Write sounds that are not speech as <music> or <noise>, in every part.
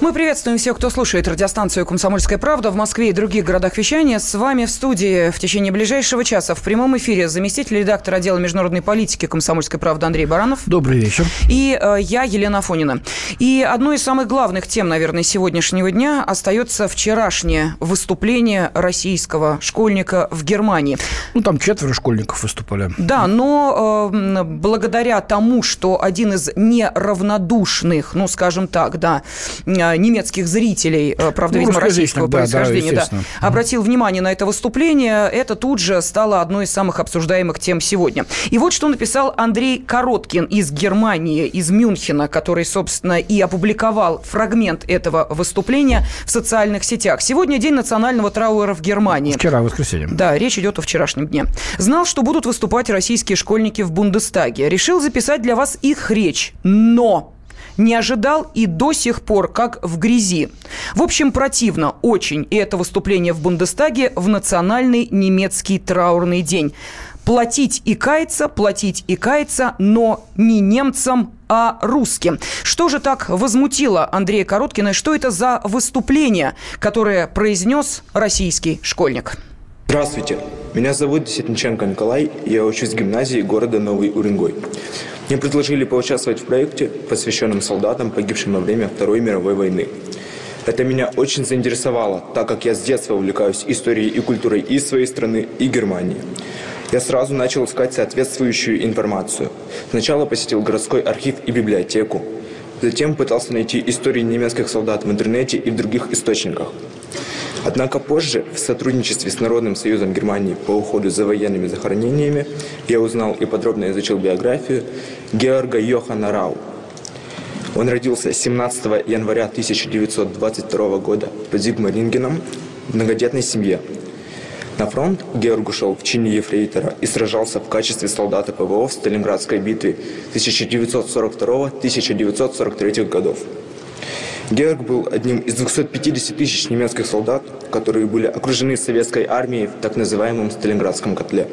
Мы приветствуем всех, кто слушает радиостанцию «Комсомольская правда» в Москве и других городах вещания. С вами в студии в течение ближайшего часа в прямом эфире заместитель редактора отдела международной политики «Комсомольской правды» Андрей Баранов. Добрый вечер. И э, я, Елена Афонина. И одной из самых главных тем, наверное, сегодняшнего дня остается вчерашнее выступление российского школьника в Германии. Ну, там четверо школьников выступали. Да, но э, благодаря тому, что один из неравнодушных, ну, скажем так, да, немецких зрителей, э, правда, ну, видимо, российского да, происхождения, да, да, обратил внимание на это выступление, это тут же стало одной из самых обсуждаемых тем сегодня. И вот что написал Андрей Короткин из Германии, из Мюнхена, который, собственно, и опубликовал фрагмент этого выступления в социальных сетях. Сегодня день национального траура в Германии. Вчера, воскресенье. Да, речь идет о вчерашнем дне. Знал, что будут выступать российские школьники в Бундестаге. Решил записать для вас их речь. Но не ожидал и до сих пор, как в грязи. В общем, противно очень и это выступление в Бундестаге в национальный немецкий траурный день. Платить и каяться, платить и каяться, но не немцам, а русским. Что же так возмутило Андрея Короткина? Что это за выступление, которое произнес российский школьник? Здравствуйте, меня зовут Десятниченко Николай, я учусь в гимназии города Новый Уренгой. Мне предложили поучаствовать в проекте, посвященном солдатам, погибшим во время Второй мировой войны. Это меня очень заинтересовало, так как я с детства увлекаюсь историей и культурой и своей страны, и Германии. Я сразу начал искать соответствующую информацию. Сначала посетил городской архив и библиотеку. Затем пытался найти истории немецких солдат в интернете и в других источниках. Однако позже, в сотрудничестве с Народным союзом Германии по уходу за военными захоронениями, я узнал и подробно изучил биографию Георга Йохана Рау. Он родился 17 января 1922 года под Зигмарингеном в многодетной семье. На фронт Георг ушел в чине ефрейтора и сражался в качестве солдата ПВО в Сталинградской битве 1942-1943 годов. Георг был одним из 250 тысяч немецких солдат, которые были окружены советской армией в так называемом Сталинградском котле.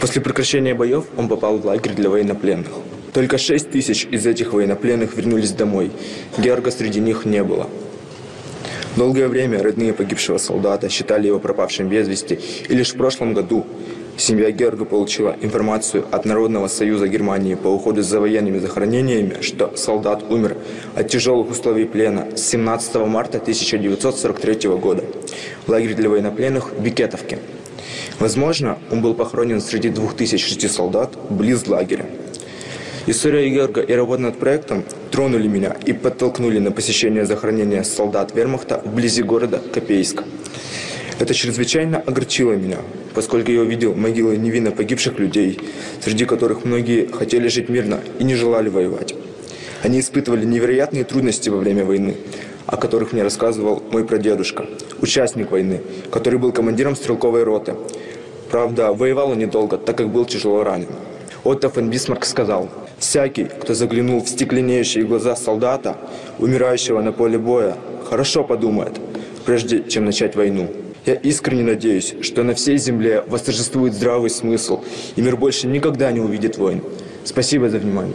После прекращения боев он попал в лагерь для военнопленных. Только 6 тысяч из этих военнопленных вернулись домой. Георга среди них не было. Долгое время родные погибшего солдата считали его пропавшим без вести, и лишь в прошлом году Семья Георга получила информацию от Народного союза Германии по уходу за военными захоронениями, что солдат умер от тяжелых условий плена 17 марта 1943 года в лагере для военнопленных в Бикетовке. Возможно, он был похоронен среди 2006 солдат близ лагеря. История Георга и работа над проектом тронули меня и подтолкнули на посещение захоронения солдат вермахта вблизи города Копейска. Это чрезвычайно огорчило меня, поскольку я увидел могилы невинно погибших людей, среди которых многие хотели жить мирно и не желали воевать. Они испытывали невероятные трудности во время войны, о которых мне рассказывал мой прадедушка, участник войны, который был командиром стрелковой роты. Правда, воевал он недолго, так как был тяжело ранен. Отто фон Бисмарк сказал, «Всякий, кто заглянул в стекленеющие глаза солдата, умирающего на поле боя, хорошо подумает, прежде чем начать войну». Я искренне надеюсь, что на всей земле восторжествует здравый смысл, и мир больше никогда не увидит войн. Спасибо за внимание.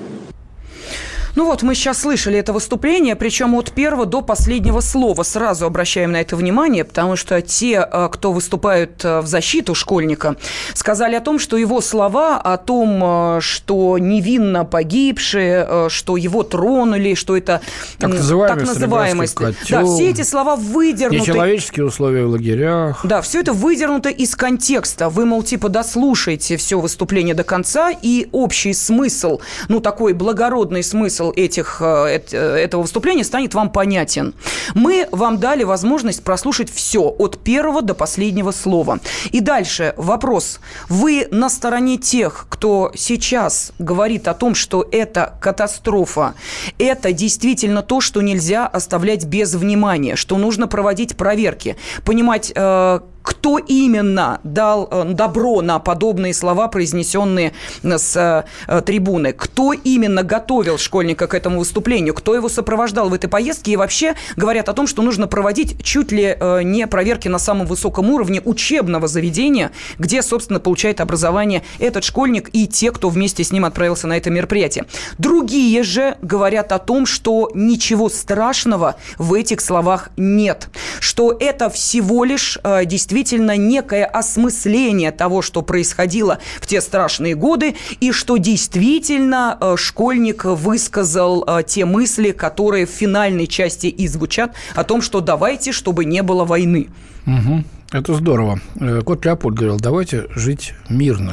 Ну вот, мы сейчас слышали это выступление, причем от первого до последнего слова. Сразу обращаем на это внимание, потому что те, э, кто выступают э, в защиту школьника, сказали о том, что его слова о том, э, что невинно погибшие, что его тронули, что это так, так называемость. Да, все эти слова выдернуты. Нечеловеческие условия в лагерях. Да, все это выдернуто из контекста. Вы, мол, типа, дослушайте все выступление до конца, и общий смысл, ну, такой благородный смысл этих, э, э, этого выступления станет вам понятен. Мы вам дали возможность прослушать все от первого до последнего слова. И дальше вопрос. Вы на стороне тех, кто сейчас говорит о том, что это катастрофа, это действительно то, что нельзя оставлять без внимания, что нужно проводить проверки, понимать, э, кто именно дал э, добро на подобные слова, произнесенные с э, трибуны, кто именно готовил школьника к этому выступлению, кто его сопровождал в этой поездке, и вообще говорят о том, что нужно проводить чуть ли э, не проверки на самом высоком уровне учебного заведения, где, собственно, получает образование этот школьник и те, кто вместе с ним отправился на это мероприятие. Другие же говорят о том, что ничего страшного в этих словах нет, что это всего лишь э, действительно некое осмысление того, что происходило в те страшные годы, и что действительно э, школьник высказал э, те мысли, которые в финальной части и звучат о том, что давайте, чтобы не было войны. Угу. Это здорово. Э, Кот Леопольд говорил, давайте жить мирно.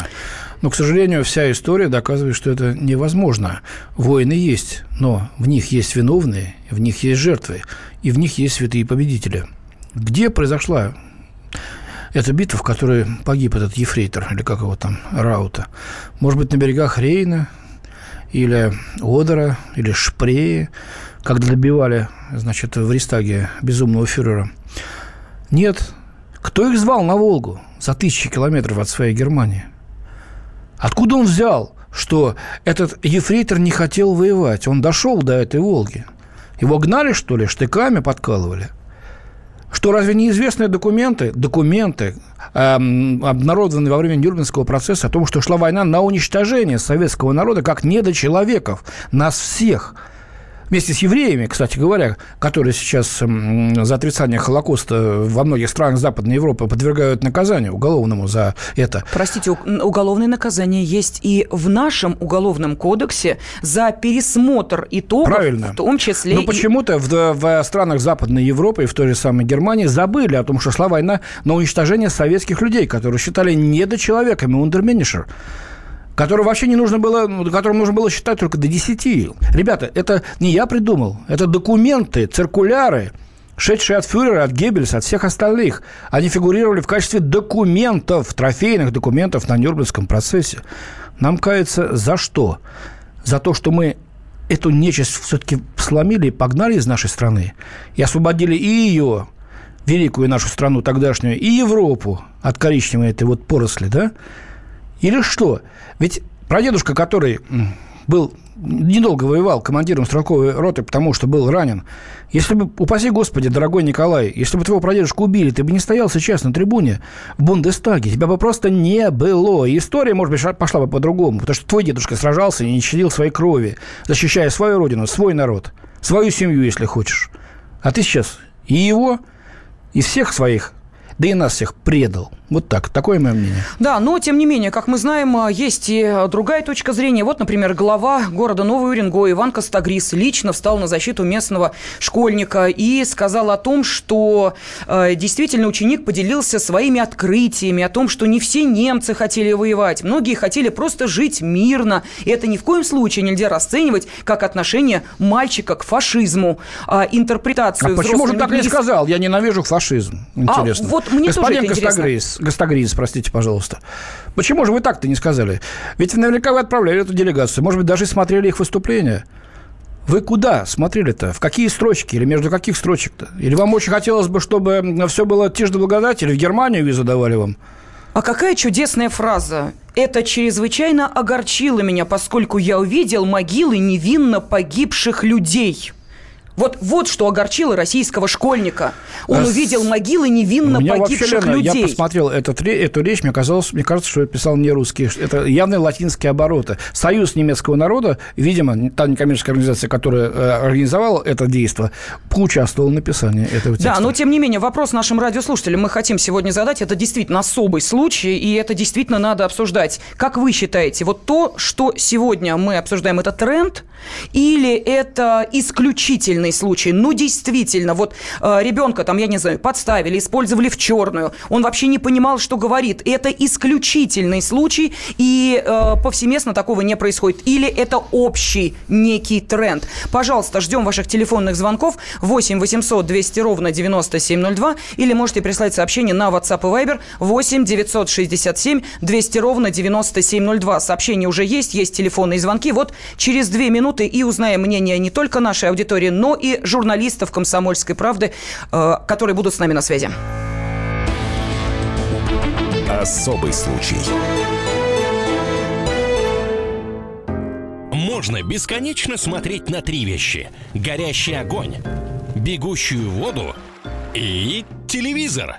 Но, к сожалению, вся история доказывает, что это невозможно. Войны есть, но в них есть виновные, в них есть жертвы, и в них есть святые победители. Где произошла эта битва, в которой погиб этот ефрейтор, или как его там, Раута? Может быть, на берегах Рейна, или Одера, или Шпрее, когда добивали, значит, в Ристаге безумного фюрера? Нет. Кто их звал на Волгу за тысячи километров от своей Германии? Откуда он взял, что этот ефрейтор не хотел воевать? Он дошел до этой Волги. Его гнали, что ли, штыками подкалывали? Что разве неизвестные документы, документы, эм, обнародованные во время Нюрнбергского процесса о том, что шла война на уничтожение советского народа как недочеловеков, нас всех – вместе с евреями, кстати говоря, которые сейчас за отрицание Холокоста во многих странах Западной Европы подвергают наказанию уголовному за это. Простите, уголовное наказание есть и в нашем уголовном кодексе за пересмотр итогов, Правильно. в том числе... Но почему-то в, в странах Западной Европы и в той же самой Германии забыли о том, что шла война на уничтожение советских людей, которые считали недочеловеками, ундерменишер которого вообще не нужно было, которым нужно было считать только до 10. Ребята, это не я придумал, это документы, циркуляры, шедшие от фюрера, от Геббельса, от всех остальных. Они фигурировали в качестве документов, трофейных документов на Нюрнбергском процессе. Нам кается за что? За то, что мы эту нечисть все-таки сломили и погнали из нашей страны, и освободили и ее, великую нашу страну тогдашнюю, и Европу от коричневой этой вот поросли, да? Или что? Ведь прадедушка, который был недолго воевал командиром стрелковой роты, потому что был ранен. Если бы, упаси Господи, дорогой Николай, если бы твоего прадедушку убили, ты бы не стоял сейчас на трибуне в Бундестаге. Тебя бы просто не было. И история, может быть, пошла бы по-другому. Потому что твой дедушка сражался и не щадил своей крови, защищая свою родину, свой народ, свою семью, если хочешь. А ты сейчас и его, и всех своих да и нас всех предал. Вот так, такое мое мнение. Да, но тем не менее, как мы знаем, а, есть и другая точка зрения. Вот, например, глава города Новый Уренгой Иван Костагрис лично встал на защиту местного школьника и сказал о том, что э, действительно ученик поделился своими открытиями, о том, что не все немцы хотели воевать, многие хотели просто жить мирно. И это ни в коем случае нельзя расценивать как отношение мальчика к фашизму. А интерпретацию а почему же так не сказал? Я ненавижу фашизм. Интересно. А, вот мне Господин тоже Гастагрис, Гастагрис, простите, пожалуйста. Почему же вы так-то не сказали? Ведь наверняка вы отправляли эту делегацию. Может быть, даже смотрели их выступления. Вы куда смотрели-то? В какие строчки? Или между каких строчек-то? Или вам очень хотелось бы, чтобы все было тишь да благодать? Или в Германию визу давали вам? А какая чудесная фраза. Это чрезвычайно огорчило меня, поскольку я увидел могилы невинно погибших людей. Вот, вот что огорчило российского школьника. Он а увидел могилы невинно погибших вообще, Лена, людей. Я посмотрел этот, эту речь, мне казалось, мне кажется, что я писал не русский. Это явные латинские обороты. Союз немецкого народа, видимо, та некоммерческая организация, которая э, организовала это действие, поучаствовала в написании этого текста. Да, но тем не менее, вопрос нашим радиослушателям мы хотим сегодня задать. Это действительно особый случай, и это действительно надо обсуждать. Как вы считаете, вот то, что сегодня мы обсуждаем, это тренд или это исключительно исключительный случай. Ну, действительно, вот э, ребенка там, я не знаю, подставили, использовали в черную. Он вообще не понимал, что говорит. Это исключительный случай, и э, повсеместно такого не происходит. Или это общий некий тренд. Пожалуйста, ждем ваших телефонных звонков 8 800 200 ровно 9702 или можете прислать сообщение на WhatsApp и Viber 8 967 200 ровно 9702. Сообщения уже есть, есть телефонные звонки. Вот через две минуты и узнаем мнение не только нашей аудитории, но и журналистов «Комсомольской правды», э, которые будут с нами на связи. Особый случай. Можно бесконечно смотреть на три вещи. Горящий огонь, бегущую воду и телевизор.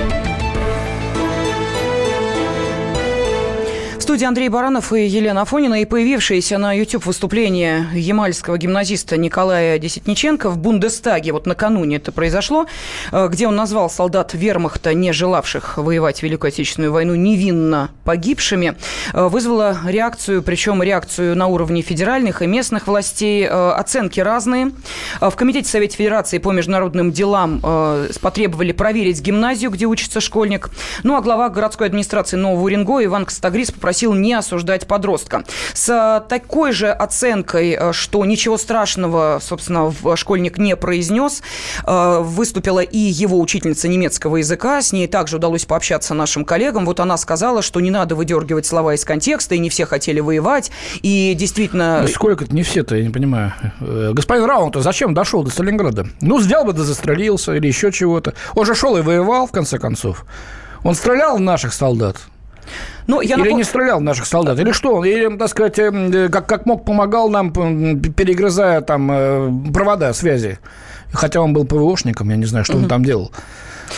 Студии Андрей Баранов и Елена Афонина. И появившееся на YouTube выступление ямальского гимназиста Николая Десятниченко в Бундестаге, вот накануне это произошло, э, где он назвал солдат вермахта, не желавших воевать в Великую Отечественную войну, невинно погибшими, э, вызвало реакцию, причем реакцию на уровне федеральных и местных властей. Э, оценки разные. В Комитете Совета Федерации по международным делам потребовали проверить гимназию, где учится школьник. Ну а глава городской администрации Нового Уренгоя Иван Костогрис попросил попросил не осуждать подростка. С э, такой же оценкой, э, что ничего страшного, собственно, школьник не произнес, э, выступила и его учительница немецкого языка. С ней также удалось пообщаться нашим коллегам. Вот она сказала, что не надо выдергивать слова из контекста, и не все хотели воевать. И действительно... Сколько-то не все-то, я не понимаю. Господин Раунт, зачем дошел до Сталинграда? Ну, взял бы да застрелился или еще чего-то. Он же шел и воевал, в конце концов. Он стрелял в наших солдат. Ну, я или напом... не стрелял в наших солдат, или что? Или, так сказать, э, как, как мог, помогал нам, перегрызая там э, провода связи. Хотя он был ПВОшником, я не знаю, что угу. он там делал.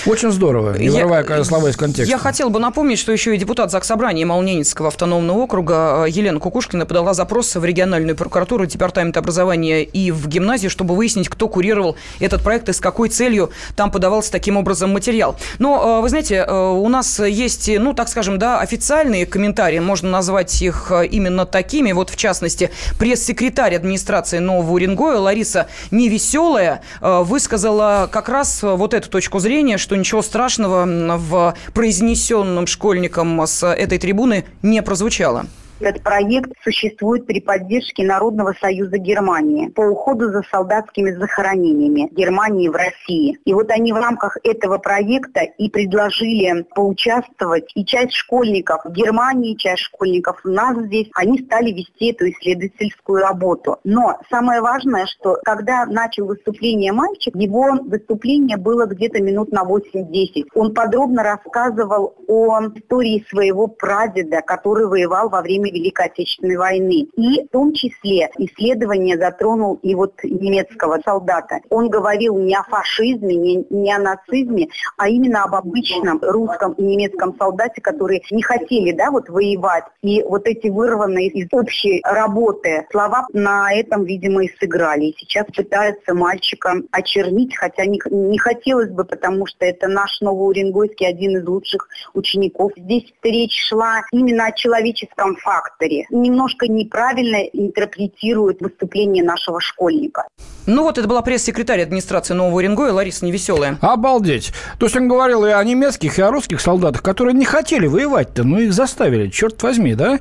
Очень здорово, я, вырывая слова из контекста. Я хотел бы напомнить, что еще и депутат Заксобрания Малненецкого автономного округа э, Елена Кукушкина подала запрос в региональную прокуратуру Департамента образования и в гимназию, чтобы выяснить, кто курировал этот проект и с какой целью там подавался таким образом материал. Но, э, вы знаете, э, у нас есть, ну, так скажем, да, официальные комментарии, можно назвать их именно такими. Вот, в частности, пресс-секретарь администрации Нового Уренгоя Лариса Невеселая высказала как раз вот эту точку зрения, что ничего страшного в произнесенном школьником с этой трибуны не прозвучало. Этот проект существует при поддержке Народного союза Германии по уходу за солдатскими захоронениями Германии в России. И вот они в рамках этого проекта и предложили поучаствовать. И часть школьников в Германии, часть школьников у нас здесь, они стали вести эту исследовательскую работу. Но самое важное, что когда начал выступление мальчик, его выступление было где-то минут на 8-10. Он подробно рассказывал о истории своего прадеда, который воевал во время Великой Отечественной войны. И в том числе исследование затронул и вот немецкого солдата. Он говорил не о фашизме, не, не о нацизме, а именно об обычном русском и немецком солдате, которые не хотели да, вот воевать. И вот эти вырванные из общей работы слова на этом, видимо, и сыграли. И сейчас пытаются мальчика очернить, хотя не, не хотелось бы, потому что это наш Новоуренгойский один из лучших учеников. Здесь речь шла именно о человеческом факторе факторе немножко неправильно интерпретируют выступление нашего школьника. Ну вот это была пресс-секретарь администрации Нового Уренгоя Лариса Невеселая. Обалдеть. То есть он говорил и о немецких, и о русских солдатах, которые не хотели воевать-то, но их заставили, черт возьми, да?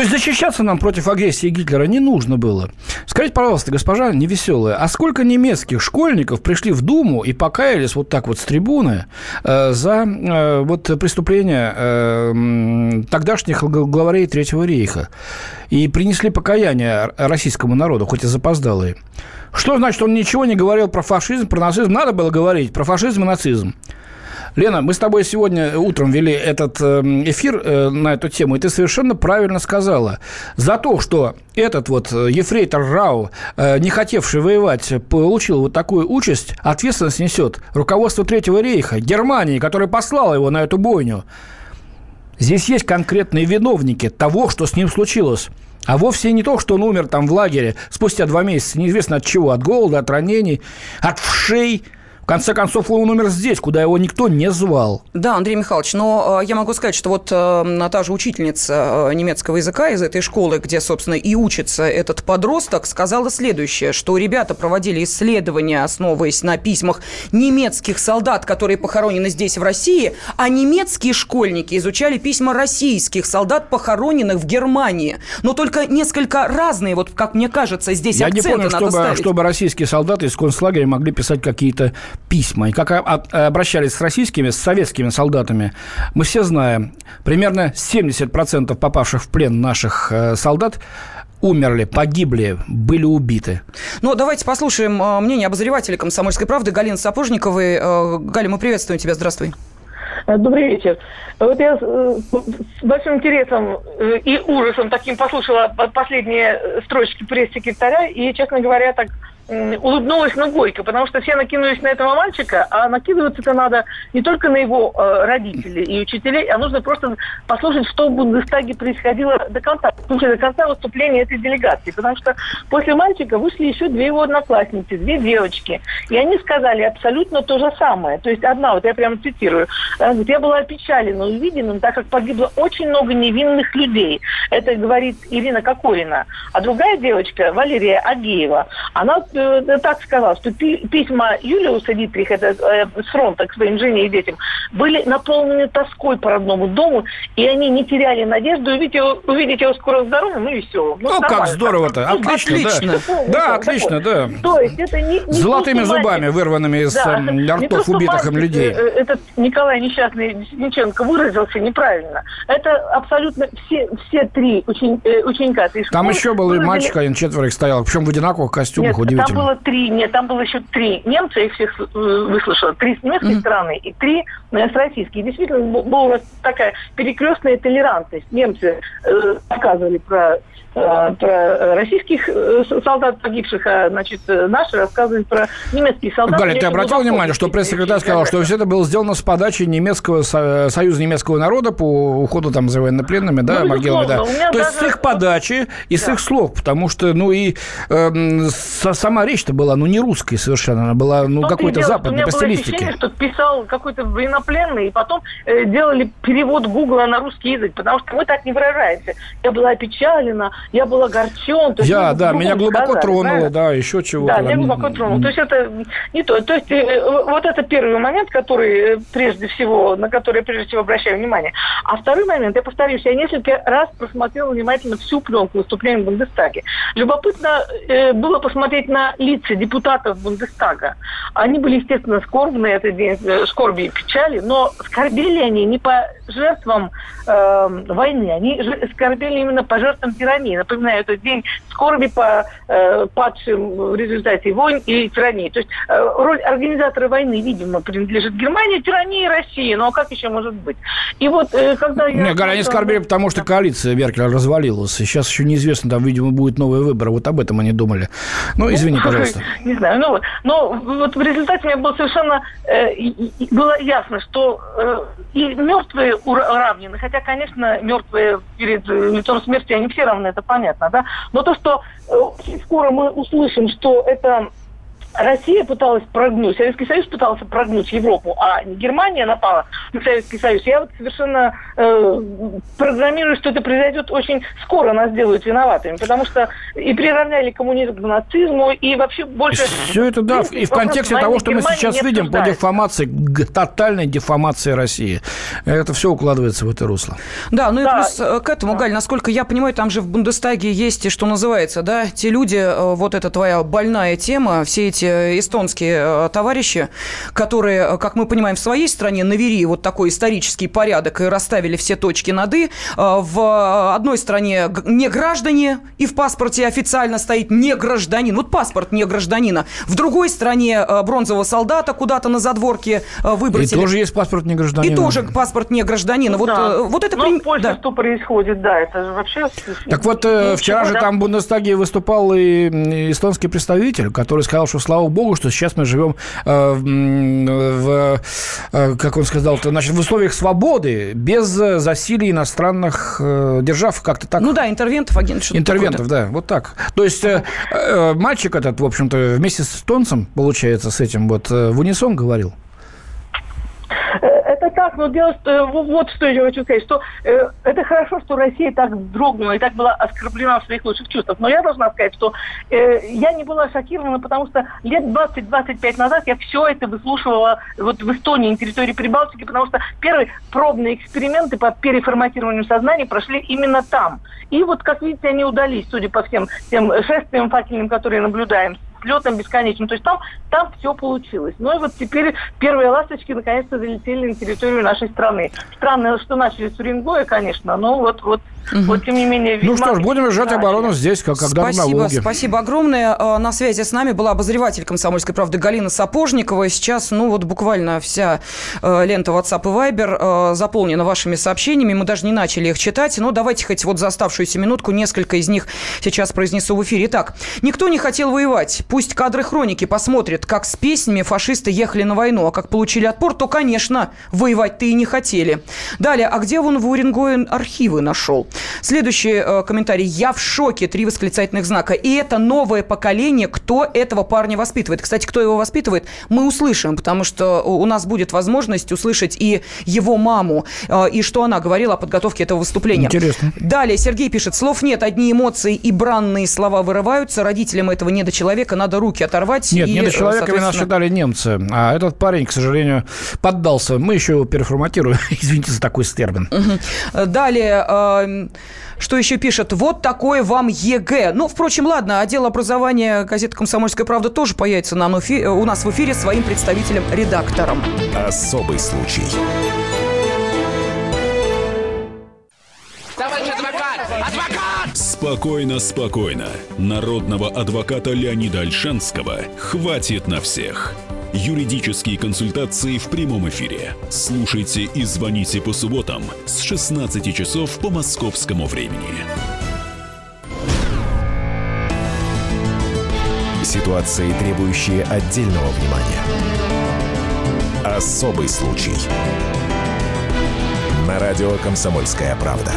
То есть защищаться нам против агрессии Гитлера не нужно было. Скажите, пожалуйста, госпожа невеселая, а сколько немецких школьников пришли в Думу и покаялись вот так вот с трибуны э, за э, вот преступления э, тогдашних главарей Третьего рейха и принесли покаяние российскому народу, хоть и запоздалые? Что значит, он ничего не говорил про фашизм, про нацизм? Надо было говорить про фашизм и нацизм. Лена, мы с тобой сегодня утром вели этот эм, эфир э, на эту тему, и ты совершенно правильно сказала. За то, что этот вот э, ефрейтор Рау, э, не хотевший воевать, получил вот такую участь, ответственность несет руководство Третьего рейха, Германии, которая послала его на эту бойню. Здесь есть конкретные виновники того, что с ним случилось. А вовсе не то, что он умер там в лагере спустя два месяца, неизвестно от чего, от голода, от ранений, от вшей – конце концов, он умер здесь, куда его никто не звал. Да, Андрей Михайлович, но э, я могу сказать, что вот э, та же учительница э, немецкого языка из этой школы, где, собственно, и учится этот подросток, сказала следующее, что ребята проводили исследования, основываясь на письмах немецких солдат, которые похоронены здесь, в России, а немецкие школьники изучали письма российских солдат, похороненных в Германии. Но только несколько разные, вот как мне кажется, здесь Я не акценты помню, надо чтобы, ставить. чтобы российские солдаты из концлагеря могли писать какие-то письма. И как обращались с российскими, с советскими солдатами, мы все знаем. Примерно 70% попавших в плен наших э, солдат умерли, погибли, были убиты. Ну, давайте послушаем э, мнение обозревателя «Комсомольской правды» Галины Сапожниковой. Э, Галя, мы приветствуем тебя. Здравствуй. Добрый вечер. Вот я с большим интересом и ужасом таким послушала по- последние строчки пресс-секретаря и, честно говоря, так улыбнулась, но горько, потому что все накинулись на этого мальчика, а накидываться-то надо не только на его э, родителей и учителей, а нужно просто послушать, что в Бундестаге происходило до конца, смысле, до конца выступления этой делегации. Потому что после мальчика вышли еще две его одноклассницы, две девочки. И они сказали абсолютно то же самое. То есть одна, вот я прямо цитирую, говорит, я была опечалена увиденным, так как погибло очень много невинных людей. Это говорит Ирина Кокорина. А другая девочка, Валерия Агеева, она э, так сказала, что пи- письма Юлиуса Дитрих, это э, с фронта к своим жене и детям, были наполнены тоской по родному дому, и они не теряли надежду увидеть его, увидеть его скоро здоровым и веселым. Ну, как нормально. здорово-то. Ну, Отлично, отлично. да. Ну, Да, отлично, да. То есть это не, не С золотыми зубами, мальчик. вырванными из Да, эм, ртов что убитых им людей. э, э, Этот Николай Несчастный Десниченко выразился неправильно. Это абсолютно все, все три учень- э, ученика этой школы. Там еще был и мальчик один, четверо их стоял, причем в одинаковых костюмах, Нет, там удивительно. было три, нет, там было еще три немца, я их всех э, выслушала, три с немецкой стороны и три э, с российской. И действительно была такая перекрестная толерантность. Немцы э, рассказывали про про российских э, с- солдат погибших, а значит э, наши рассказывали про немецких солдат. Галя, ты обратил внимание, что пресс-секретарь сказал, что все это было сделано с подачи немецкого со- Союза немецкого народа по уходу там за военнопленными, да, Ну, могилами, да. То есть с даже- их подачи и с Да. их слов, потому что, ну и со- сама речь-то была, ну не русская совершенно, она была, ну какой-то западной по было ощущение, стилистике. что писал какой-то военнопленный, и потом э, делали перевод Гугла на русский язык, потому что мы так не выражаемся. Я была опечалена, я был огорчен. То есть, Я, да, меня глубоко сказали, тронуло, правильно? да, еще чего-то. Да, меня глубоко тронуло. То есть это не то. То есть э, вот это первый момент, который э, прежде всего, на который я прежде всего обращаю внимание. А второй момент, я повторюсь, я несколько раз просмотрела внимательно всю пленку выступления в Бундестаге. Любопытно э, было посмотреть на лица депутатов Бундестага. Они были, естественно, скорбные, это день скорби и печали, но скорбели они не по жертвам э, войны, они же- скорбели именно по жертвам тирании. Напоминаю, это день скорби по э, падшим в результате войн и тирании. То есть э, роль организатора войны, видимо, принадлежит Германии, тирании России. Ну а как еще может быть? И вот э, когда я... Не, Галя, они скорбели, потому что коалиция Меркель развалилась. Сейчас еще неизвестно, там, видимо, будет новые выборы. Вот об этом они думали. Ну, извини, пожалуйста. Не знаю, ну. Но вот в результате мне было совершенно э, было ясно, что э, и мертвые ура- уравнены, хотя, конечно, мертвые перед э, лицом смерти, они все равны, это понятно, да. Но то, что э, скоро мы услышим, что это Россия пыталась прогнуть, Советский Союз пытался прогнуть Европу, а не Германия напала на Советский Союз. Я вот совершенно э, программирую, что это произойдет очень скоро, нас сделают виноватыми, потому что и приравняли коммунизм к нацизму, и вообще больше... Все это, да, и в контексте того, что мы Германии сейчас не видим по обсуждается. дефамации, г- тотальной дефамации России. Это все укладывается в это русло. Да, ну и Да. плюс э, к этому, Галь, насколько я понимаю, там же в Бундестаге есть, и что называется, да, те люди, э, вот это твоя больная тема, все эти эстонские э, товарищи, которые, э, как мы понимаем, в своей стране навели вот такой исторический порядок и расставили все точки над «и». Э, В одной стране не граждане, и в паспорте официально стоит не гражданин. Вот паспорт не гражданина. В другой стране э, бронзового солдата куда-то на задворке э, И выбросили. тоже есть паспорт не гражданина. И тоже паспорт не гражданина. Вот, Да. э, вот это... Но при- в Польше да. что происходит, да, это же вообще... Так вот, э, Ну, вчера же да. там в Бундестаге выступал и эстонский представитель, который сказал, что слава богу, что сейчас мы живем э, в, э, как он сказал, значит, в условиях свободы, без засилия иностранных э, держав, как-то так. Ну да, интервентов, агентов. Интервентов, да, вот так. То есть э, э, мальчик этот, в общем-то, вместе с Тонцем, получается, с этим вот э, в унисон говорил. Э, это так, но дело, что, вот что я хочу сказать, что э, это хорошо, что Россия так вздрогнула и так была оскорблена в своих лучших чувствах. Но я должна сказать, что э, я не была шокирована, потому что лет 20-25 назад я все это выслушивала вот в Эстонии, на территории Прибалтики, потому что первые пробные эксперименты по переформатированию сознания прошли именно там. И вот, как видите, они удались, судя по всем тем шествиям факельным, которые наблюдаем летом бесконечным. То есть там, там все получилось. Ну и вот теперь первые ласточки наконец-то залетели на территорию нашей страны. Странно, что начали с Уренгоя, конечно, но вот, вот Угу. Вот, тем не менее, Ну что ж, будем держать оборону здесь, как когда спасибо, на Волге. Спасибо огромное. А, на связи с нами была обозреватель «Комсомольской правды» Галина Сапожникова. Сейчас, ну вот буквально вся э, лента WhatsApp и Viber э, заполнена вашими сообщениями. Мы даже не начали их читать, но давайте хоть вот за оставшуюся минутку несколько из них сейчас произнесу в эфире. Итак, никто не хотел воевать. Пусть кадры хроники посмотрят, как с песнями фашисты ехали на войну, а как получили отпор, то, конечно, воевать-то и не хотели. Далее, а где он в Уренгоен архивы нашел? Следующий э, комментарий. Я в шоке. Три восклицательных знака. И это новое поколение. Кто этого парня воспитывает? Кстати, кто его воспитывает, мы услышим, потому что у нас будет возможность услышать и его маму, э, и что она говорила о подготовке этого выступления. Интересно. Далее Сергей пишет. Слов нет, одни эмоции и бранные слова вырываются. Родителям этого недочеловека надо руки оторвать. Нет, и, недочеловеками соответственно... нас считали немцы. А этот парень, к сожалению, поддался. Мы еще его переформатируем. <laughs> Извините за такой термин. Угу. Далее... Э, что еще пишет? Вот такое вам ЕГЭ. Ну, впрочем, ладно, отдел образования газеты «Комсомольская правда» тоже появится нам у нас в эфире своим представителем-редактором. Особый случай. Спокойно, спокойно. Народного адвоката Леонида Альшанского хватит на всех. Юридические консультации в прямом эфире. Слушайте и звоните по субботам с 16 часов по московскому времени. Ситуации, требующие отдельного внимания. Особый случай. На радио «Комсомольская правда».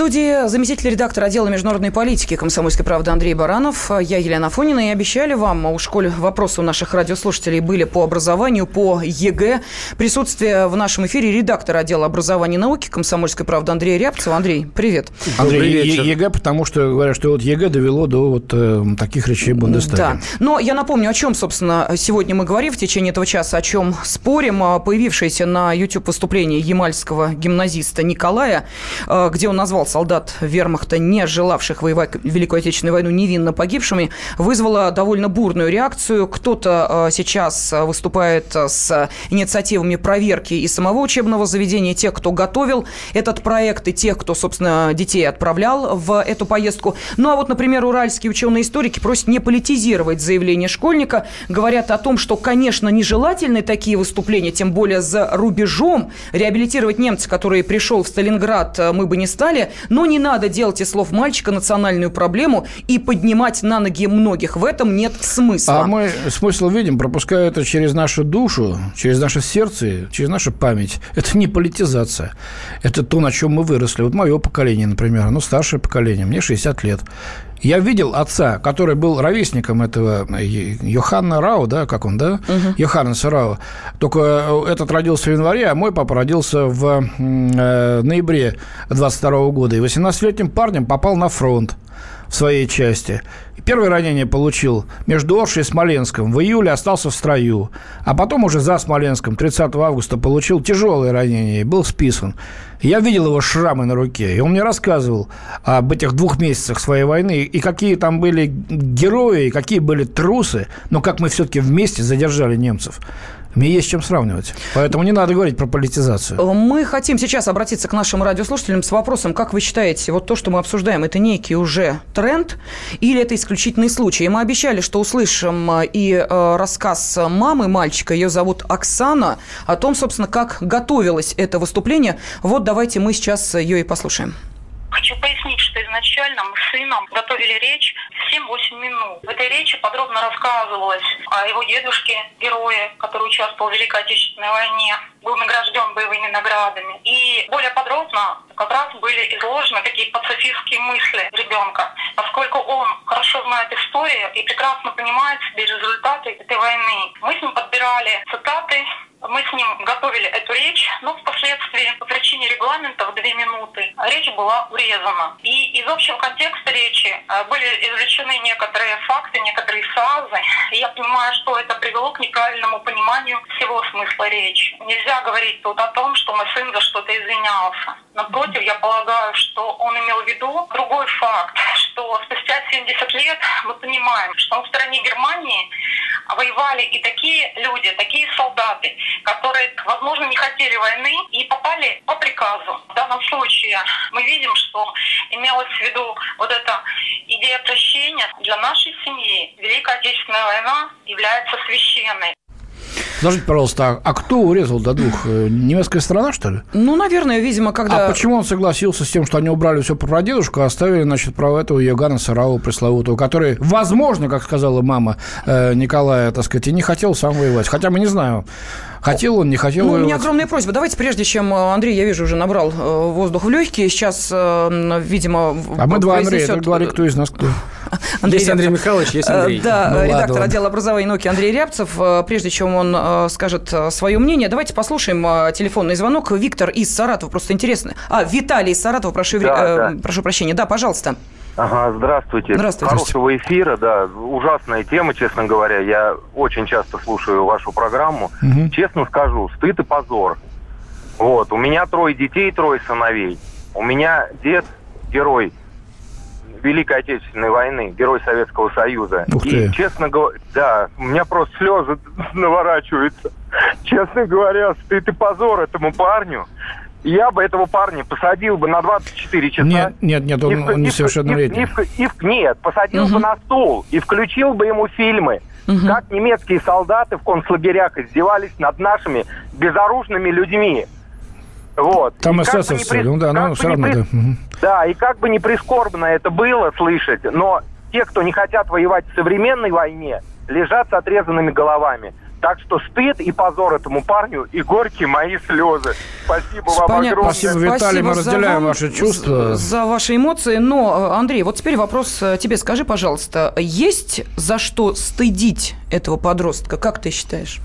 Студии заместитель редактора отдела международной политики комсомольской правды Андрей Баранов. Я Елена Фонина. И обещали вам, у школе вопросы у наших радиослушателей были по образованию, по ЕГЭ. Присутствие в нашем эфире редактора отдела образования и науки комсомольской правды Андрей Рябцев. Андрей, привет. Андрей, ЕГЭ, потому что говорят, что вот ЕГЭ довело до вот э, таких речей Бундестага. Да. Но я напомню, о чем, собственно, сегодня мы говорим в течение этого часа, о чем спорим. Появившееся на YouTube выступление ямальского гимназиста Николая, э, где он назвал солдат вермахта, не желавших воевать Великую Отечественную войну невинно погибшими, вызвало довольно бурную реакцию. Кто-то э, сейчас выступает с инициативами проверки и самого учебного заведения, тех, кто готовил этот проект, и тех, кто, собственно, детей отправлял в эту поездку. Ну, а вот, например, уральские ученые-историки просят не политизировать заявление школьника, говорят о том, что, конечно, нежелательны такие выступления, тем более за рубежом. Реабилитировать немца, который пришел в Сталинград, э, мы бы не стали. Но не надо делать из слов мальчика национальную проблему и поднимать на ноги многих. В этом нет смысла. А мы смысл видим, пропуская это через нашу душу, через наше сердце, через нашу память. Это не политизация. Это то, на чем мы выросли. Вот мое поколение, например, оно старшее поколение, мне 60 лет. Я видел отца, который был ровесником этого Йоханна Рау, да, как он, да? Угу. Йоханнеса Рау. Только этот родился в январе, а мой папа родился в э, ноябре 22 года. И 18-летним парнем попал на фронт в своей части. Первое ранение получил между Оршей и Смоленском. В июле остался в строю. А потом уже за Смоленском 30 августа получил тяжелое ранение и был списан. Я видел его шрамы на руке, и он мне рассказывал об этих двух месяцах своей войны, и какие там были герои, и какие были трусы, но как мы все-таки вместе задержали немцев. Мне есть чем сравнивать. Поэтому не надо говорить про политизацию. Мы хотим сейчас обратиться к нашим радиослушателям с вопросом, как вы считаете, вот то, что мы обсуждаем, это некий уже тренд или это исключительный случай? И мы обещали, что услышим э, и э, рассказ мамы мальчика, ее зовут Оксана, о том, собственно, как готовилось это выступление. Вот давайте мы сейчас ее и послушаем. Хочу пояснить, что изначально мы с сыном готовили речь 7-8 минут. В этой речи подробно рассказывалось о его дедушке, герое, который участвовал в Великой Отечественной войне, был награжден боевыми наградами. И более подробно как раз были изложены такие пацифистские мысли ребенка, поскольку он хорошо знает историю и прекрасно понимает себе результаты этой войны. Мы с ним подбирали цитаты мы с ним готовили эту речь, но впоследствии по причине регламента в две минуты речь была урезана. И из общего контекста речи э, были извлечены некоторые факты, некоторые фразы. И я понимаю, что это привело к неправильному пониманию всего смысла речи. Нельзя говорить тут о том, что мой сын за что-то извинялся. Напротив, я полагаю, что он имел в виду другой факт, что спустя 70 лет мы понимаем, что на стороне Германии воевали и такие люди, такие солдаты, которые, возможно, не хотели войны и попали по приказу. В данном случае мы видим, что имелось в виду вот эта идея прощения. Для нашей семьи Великая Отечественная война является священной. Скажите, пожалуйста, а, а кто урезал до двух? Э, немецкая страна, что ли? Ну, наверное, видимо, когда... А почему он согласился с тем, что они убрали все про прадедушку, а оставили, значит, про этого Йоганна Сарау пресловутого, который, возможно, как сказала мама э, Николая, так сказать, и не хотел сам воевать. Хотя мы не знаем, Хотел он, не хотел ну? У меня огромная просьба. Давайте, прежде чем э, Андрей, я вижу, уже набрал воздух в легкие, сейчас, видимо... А мы два Андрея, это говори, кто из нас кто. <laughs> Андрей есть Андрей Михайлович, есть Андрей. Да, ну, редактор ладно, отдела образования и науки Андрей Рябцев. Прежде чем он скажет свое мнение, давайте послушаем телефонный звонок. Виктор из Саратова, просто интересно. А, Виталий из Саратова, прошу, да, э, да. прошу прощения. Да, пожалуйста. Ага, здравствуйте. Здравствуйте. Хорошего эфира, да. Ужасная тема, честно говоря. Я очень часто слушаю вашу программу. Угу. Честно скажу, стыд и позор. Вот, у меня трое детей, трое сыновей. У меня дед герой Великой Отечественной войны, герой Советского Союза. Ух ты. И, честно говоря, да, у меня просто слезы <laughs> наворачиваются. Честно говоря, стыд и позор этому парню я бы этого парня посадил бы на 24 часа. Нет, нет, нет, он, и, он несовершеннолетний. И, и, и, нет, посадил угу. бы на стул и включил бы ему фильмы, угу. как немецкие солдаты в концлагерях издевались над нашими безоружными людьми. Вот. Там эсэсовцы, ну да, но все равно, при... да. Да, и как бы не прискорбно это было слышать, но те, кто не хотят воевать в современной войне, лежат с отрезанными головами. Так что стыд и позор этому парню и горькие мои слезы. Спасибо вам Понятно. огромное. Спасибо, Виталий, мы разделяем ваши чувства. За ваши эмоции. Но, Андрей, вот теперь вопрос э, тебе. Скажи, пожалуйста, есть за что стыдить этого подростка? Как ты считаешь?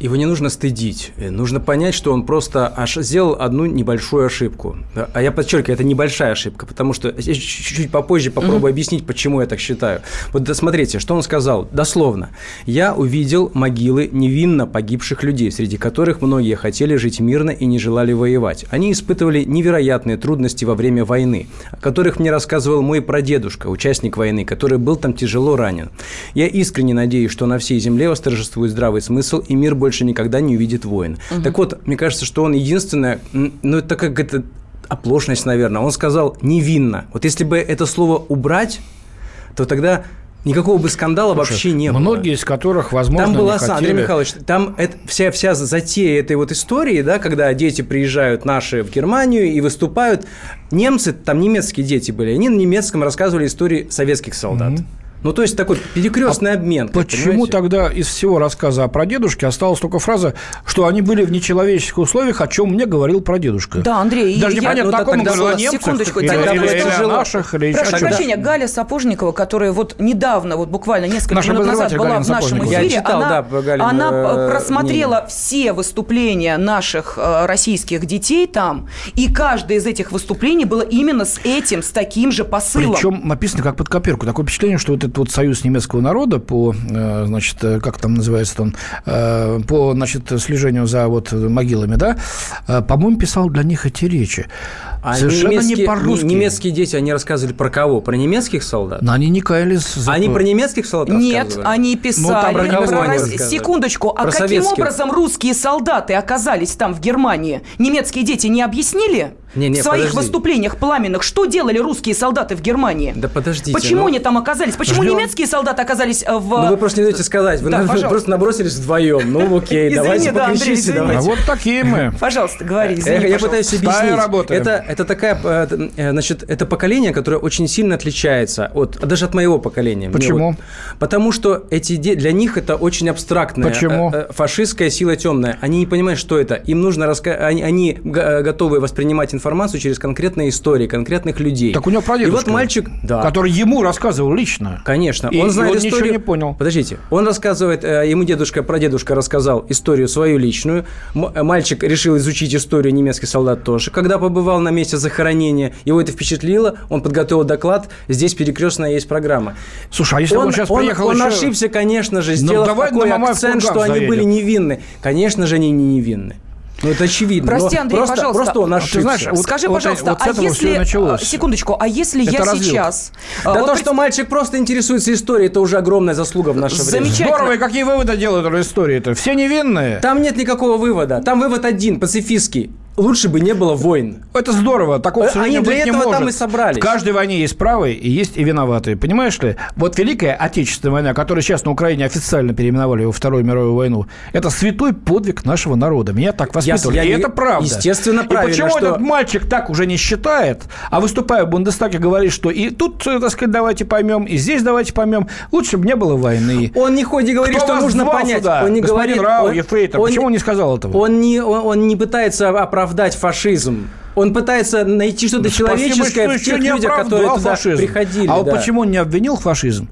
Его не нужно стыдить. Э, нужно понять, что он просто аж сделал одну небольшую ошибку. А я подчеркиваю, это небольшая ошибка, потому что чуть-чуть попозже попробую mm-hmm. объяснить, почему я так считаю. Вот смотрите, что он сказал. Дословно. «Я увидел могилы невинно погибших людей, среди которых многие хотели жить мирно и не желали воевать. Они испытывали невероятные трудности во время войны, о которых мне рассказывал мой прадедушка, участник войны, который был там тяжело ранен. Я искренне надеюсь, что на всей земле восторжествует здравый смысл, и мир больше никогда не увидит войн. Угу. Так вот, мне кажется, что он единственное, ну, это как это оплошность, наверное. Он сказал невинно. Вот если бы это слово убрать, то тогда Никакого бы скандала Слушай, вообще не было. Многие из которых, возможно, Там была, не хотели... Андрей Михайлович, там это, вся, вся затея этой вот истории, да, когда дети приезжают наши в Германию и выступают. Немцы, там немецкие дети были, они на немецком рассказывали истории советских солдат. Mm-hmm. Ну, то есть такой перекрестный а обмен. Почему понимаете? тогда из всего рассказа о прадедушке осталась только фраза, что они были в нечеловеческих условиях, о чем мне говорил прадедушка? Да, Андрей. Даже непонятно, ну, такому говорил о немцах, секундочку, или, тогда или, или о наших, или Прошу прощения, Галя Сапожникова, которая вот недавно, вот буквально несколько Наша минут назад была в нашем эфире, Я читал, она, да, Галин, она э, просмотрела мнение. все выступления наших э, российских детей там, и каждое из этих выступлений было именно с этим, с таким же посылом. Причем написано как под копирку. Такое впечатление, что вот этот вот союз немецкого народа по, э, значит, э, как там называется он, э, по, значит, слежению за вот могилами, да, по-моему, писал для них эти речи. А Совершенно не по-русски. Немецкие дети, они рассказывали про кого? Про немецких солдат? Но они не каялись. За... Они про немецких солдат Нет, они писали. Ну, там про кого про... они Секундочку, а про каким советских? образом русские солдаты оказались там, в Германии? Немецкие дети не объяснили? Не, не, в своих подожди. выступлениях пламенных, что делали русские солдаты в Германии? Да подождите. Почему ну... они там оказались? Почему Сделан- немецкие солдаты оказались э, в... Ну, вы просто не даете сказать. Вы Да, на- <laughs> просто набросились вдвоем. Ну, окей, Извини, давайте да, покричите, извини. А давайте. вот такие мы. Пожалуйста, говори, извини, Я пожалуйста. пытаюсь объяснить. Это, это такая, э, э, значит, это поколение, которое очень сильно отличается от, даже от моего поколения. Почему? вот- потому что эти для них это очень абстрактная Почему? э, фашистская сила темная. Они не понимают, что это. Им нужно раска... они, они готовы воспринимать информацию через конкретные истории, конкретных людей. Так у него И прадедушка, вот мальчик, да. который ему рассказывал лично. Конечно, И- он и знает он ничего историю. не понял. Подождите, он рассказывает, ему дедушка, прадедушка рассказал историю свою личную. Мальчик решил изучить историю немецких солдат тоже. Когда побывал на месте захоронения, его это впечатлило, он подготовил доклад. Здесь перекрестная есть программа. Слушай, а если бы он, сейчас приехал он еще- ошибся, конечно же, Ну, сделав давай такой акцент, что они заедем. были невинны. Конечно же, они не невинны. Ну, это очевидно. Прости, Андрей, просто, пожалуйста. Просто он А ошибся. ты знаешь, вот- Скажи, вот- пожалуйста, вот а если... а, Секундочку, а если Это я развилка. сейчас... а, Да вот то, пред- что мальчик просто интересуется историей, это уже огромная заслуга в наше время. Замечательно. Здорово, и какие выводы делают из истории-то? Все невинные. Там нет никакого вывода. Там вывод один, пацифистский. Лучше бы не было войн. Это здорово, такого Э, они для быть не этого может. там и собрались. В каждой войне есть правые и есть и виноватые. Понимаешь ли? Вот Великая Отечественная война, которую сейчас на Украине официально переименовали во Вторую мировую войну, это святой подвиг нашего народа. Меня так воспитывали. я и не- это правда. естественно, И правильно, почему что- этот мальчик так уже не считает, а выступая в Бундестаге, говорит, что и тут, э, так сказать, давайте поймем, и здесь давайте поймем. Лучше бы не было войны. Он не хоть не говорит, Кто что нужно понять. сюда? Он не Господин говорит. Рау, он- Ефрейтор, он- почему он не сказал этого? Он не, он, он не пытается оправдать фашизм. Он пытается найти что-то Спасибо, человеческое что в тех людях, которые туда фашизм. приходили. А вот да. почему он не обвинил фашизм?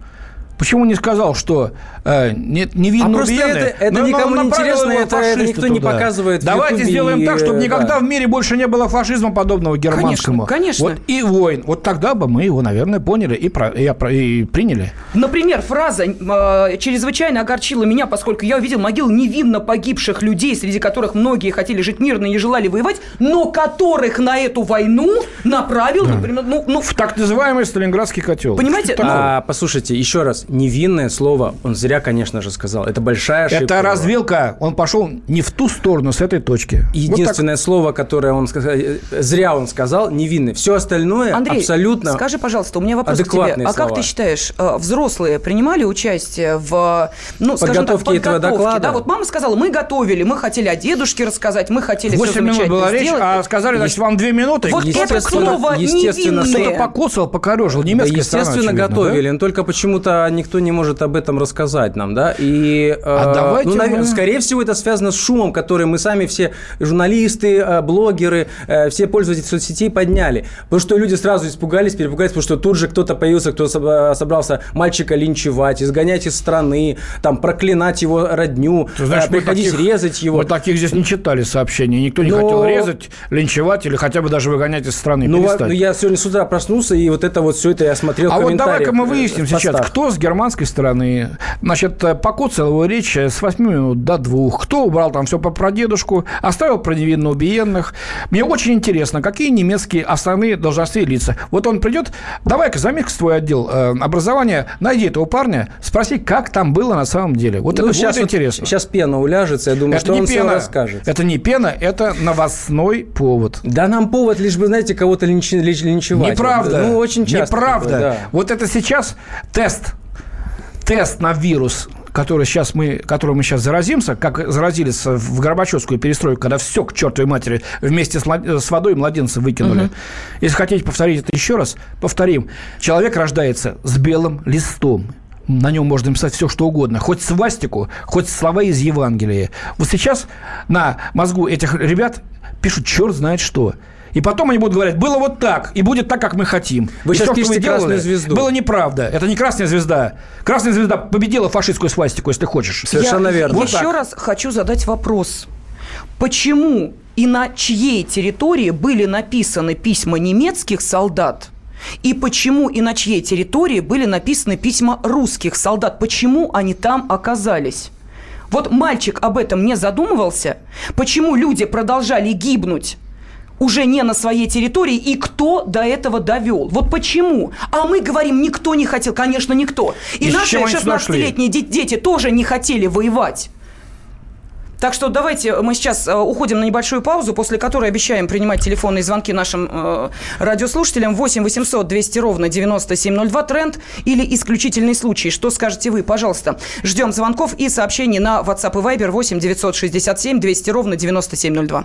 Почему не сказал, что нет, невинно А убиенные, это- это но- но никому не направил интересно, это- это никто не туда. показывает в Давайте сделаем и, так, чтобы э, никогда да. в мире больше не было фашизма подобного германскому. конечно. Вот и войн. Вот тогда бы мы его, наверное, поняли и, про- и и приняли. Например, фраза э, чрезвычайно огорчила меня, поскольку я увидел могилы невинно погибших людей, среди которых многие хотели жить мирно и не желали воевать, но которых на эту войну направил, например, ну, ну, В так называемый Сталинградский котел. Понимаете. А, послушайте, еще раз, невинное слово, он зря, конечно же, сказал. Это большая ошибка. это развилка. Он пошел не в ту сторону с этой точки. Вот так. Единственное слово, которое он сказал, э, зря он сказал, невинный. Все остальное Андрей, абсолютно скажи, пожалуйста, у меня вопрос к тебе. А как ты считаешь, э, взрослые принимали участие в, ну, скажем так, Подготовке этого подготовке? доклада? Да, вот мама сказала, мы готовили, мы хотели о дедушке рассказать, мы хотели все 8 минут замечательно была речь, сделать. а сказали, значит, вам 2 минуты. Вот это слово естественно, невинные. Кто-то покоцал, покорежил. Да, Немецкая страна, естественно, очевидно, готовили, да? но только почему-то никто не может об этом рассказать нам, да? И, э, А давайте ну, навер- мы- скорее всего, это связано с шумом, который мы сами все журналисты, э, блогеры, э, все пользователи соцсетей подняли. Потому что люди сразу испугались, перепугались, потому что тут же кто-то появился, кто соб- собрался мальчика линчевать, изгонять из страны, там, проклинать его родню, Ты знаешь, э, приходить таких- резать его. Мы таких здесь не читали сообщений. Никто не Но- хотел резать, линчевать или хотя бы даже выгонять из страны. Ну, перестать. ну, я сегодня с утра проснулся, и вот это вот все это я смотрел А вот давай-ка мы э, выясним сейчас, кто с германской стороны, значит, э, покоцал его речь э, с 8 минут до 2, кто убрал там все по прадедушку, оставил про невинно убиенных. Мне очень интересно, какие немецкие основные должностные лица. Вот он придет, давай-ка заметь твой отдел э, образования, найди этого парня, спроси, как там было на самом деле. Вот Ну, это сейчас будет интересно. Сейчас пена уляжется, я думаю, это что он все пена, расскажет. это не пена, это новостной повод. Да нам повод, лишь бы, знаете, кого-то линч- линч- линчевать. Неправда. Ну, очень часто. Неправда. такое, да. Вот это сейчас тест, тест на вирус который сейчас мы, которым мы сейчас заразимся, как заразились в Горбачевскую перестройку, когда все к чертовой матери вместе с, с водой младенца выкинули. Если хотите повторить это еще раз, повторим. Человек рождается с белым листом. На нем можно написать все, что угодно. Хоть свастику, хоть слова из Евангелия. Вот сейчас на мозгу этих ребят пишут черт знает что. И потом они будут говорить, было вот так, и будет так, как мы хотим. Вы И сейчас что пишете делали, «Красную звезду». Было неправда. Это не красная звезда. Красная звезда победила фашистскую свастику, если хочешь. Совершенно Я верно. Вот еще так. раз хочу задать вопрос. Почему и на чьей территории были написаны письма немецких солдат? И почему и на чьей территории были написаны письма русских солдат? Почему они там оказались? Вот мальчик об этом не задумывался. Почему люди продолжали гибнуть? Уже не на своей территории, и кто до этого довел. Вот почему. А мы говорим, никто не хотел. Конечно, никто. И, И наши чем они сюда шли? 16-летние де- дети тоже не хотели воевать. Так что давайте мы сейчас э, уходим на небольшую паузу, после которой обещаем принимать телефонные звонки нашим э, радиослушателям 8 800 200 ровно 9702 тренд или исключительный случай. Что скажете вы? Пожалуйста. Ждем звонков и сообщений на WhatsApp и Viber 8 967 200 ровно 9702.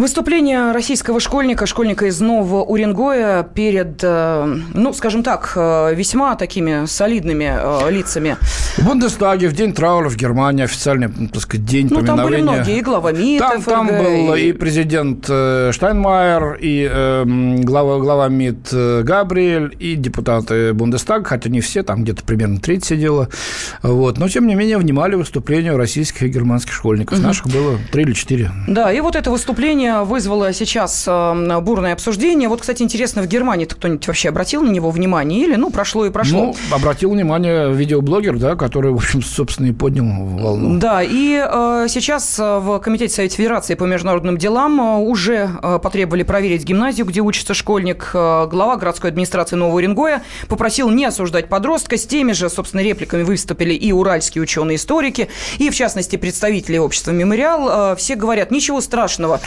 Выступление российского школьника, школьника из Нового Уренгоя перед, э, ну, скажем так, э, весьма такими солидными э, лицами. В Бундестаге в день траура в Германии официальный, так сказать, день ну, поминовения. там были многие, и глава МИД, Там, ФРГ, там был и... и президент Штайнмайер, и э, глава, глава МИД Габриэль, и депутаты Бундестага, хотя не все, там где-то примерно треть сидела. Вот. Но, тем не менее, внимали выступлению российских и германских школьников. Угу. Наших было три или четыре. Да, и вот это выступление вызвало сейчас э, бурное обсуждение. Вот, кстати, интересно, в Германии-то кто-нибудь вообще обратил на него внимание? Или, ну, прошло и прошло? Ну, обратил внимание видеоблогер, да, который, в общем, собственно, и поднял волну. Да, и э, сейчас в Комитете Совета Федерации по международным делам э, уже э, потребовали проверить гимназию, где учится школьник. Э, глава городской администрации Нового Уренгоя попросил не осуждать подростка. С теми же, собственно, репликами выступили и уральские ученые-историки, и, в частности, представители общества «Мемориал». Э, все говорят, ничего страшного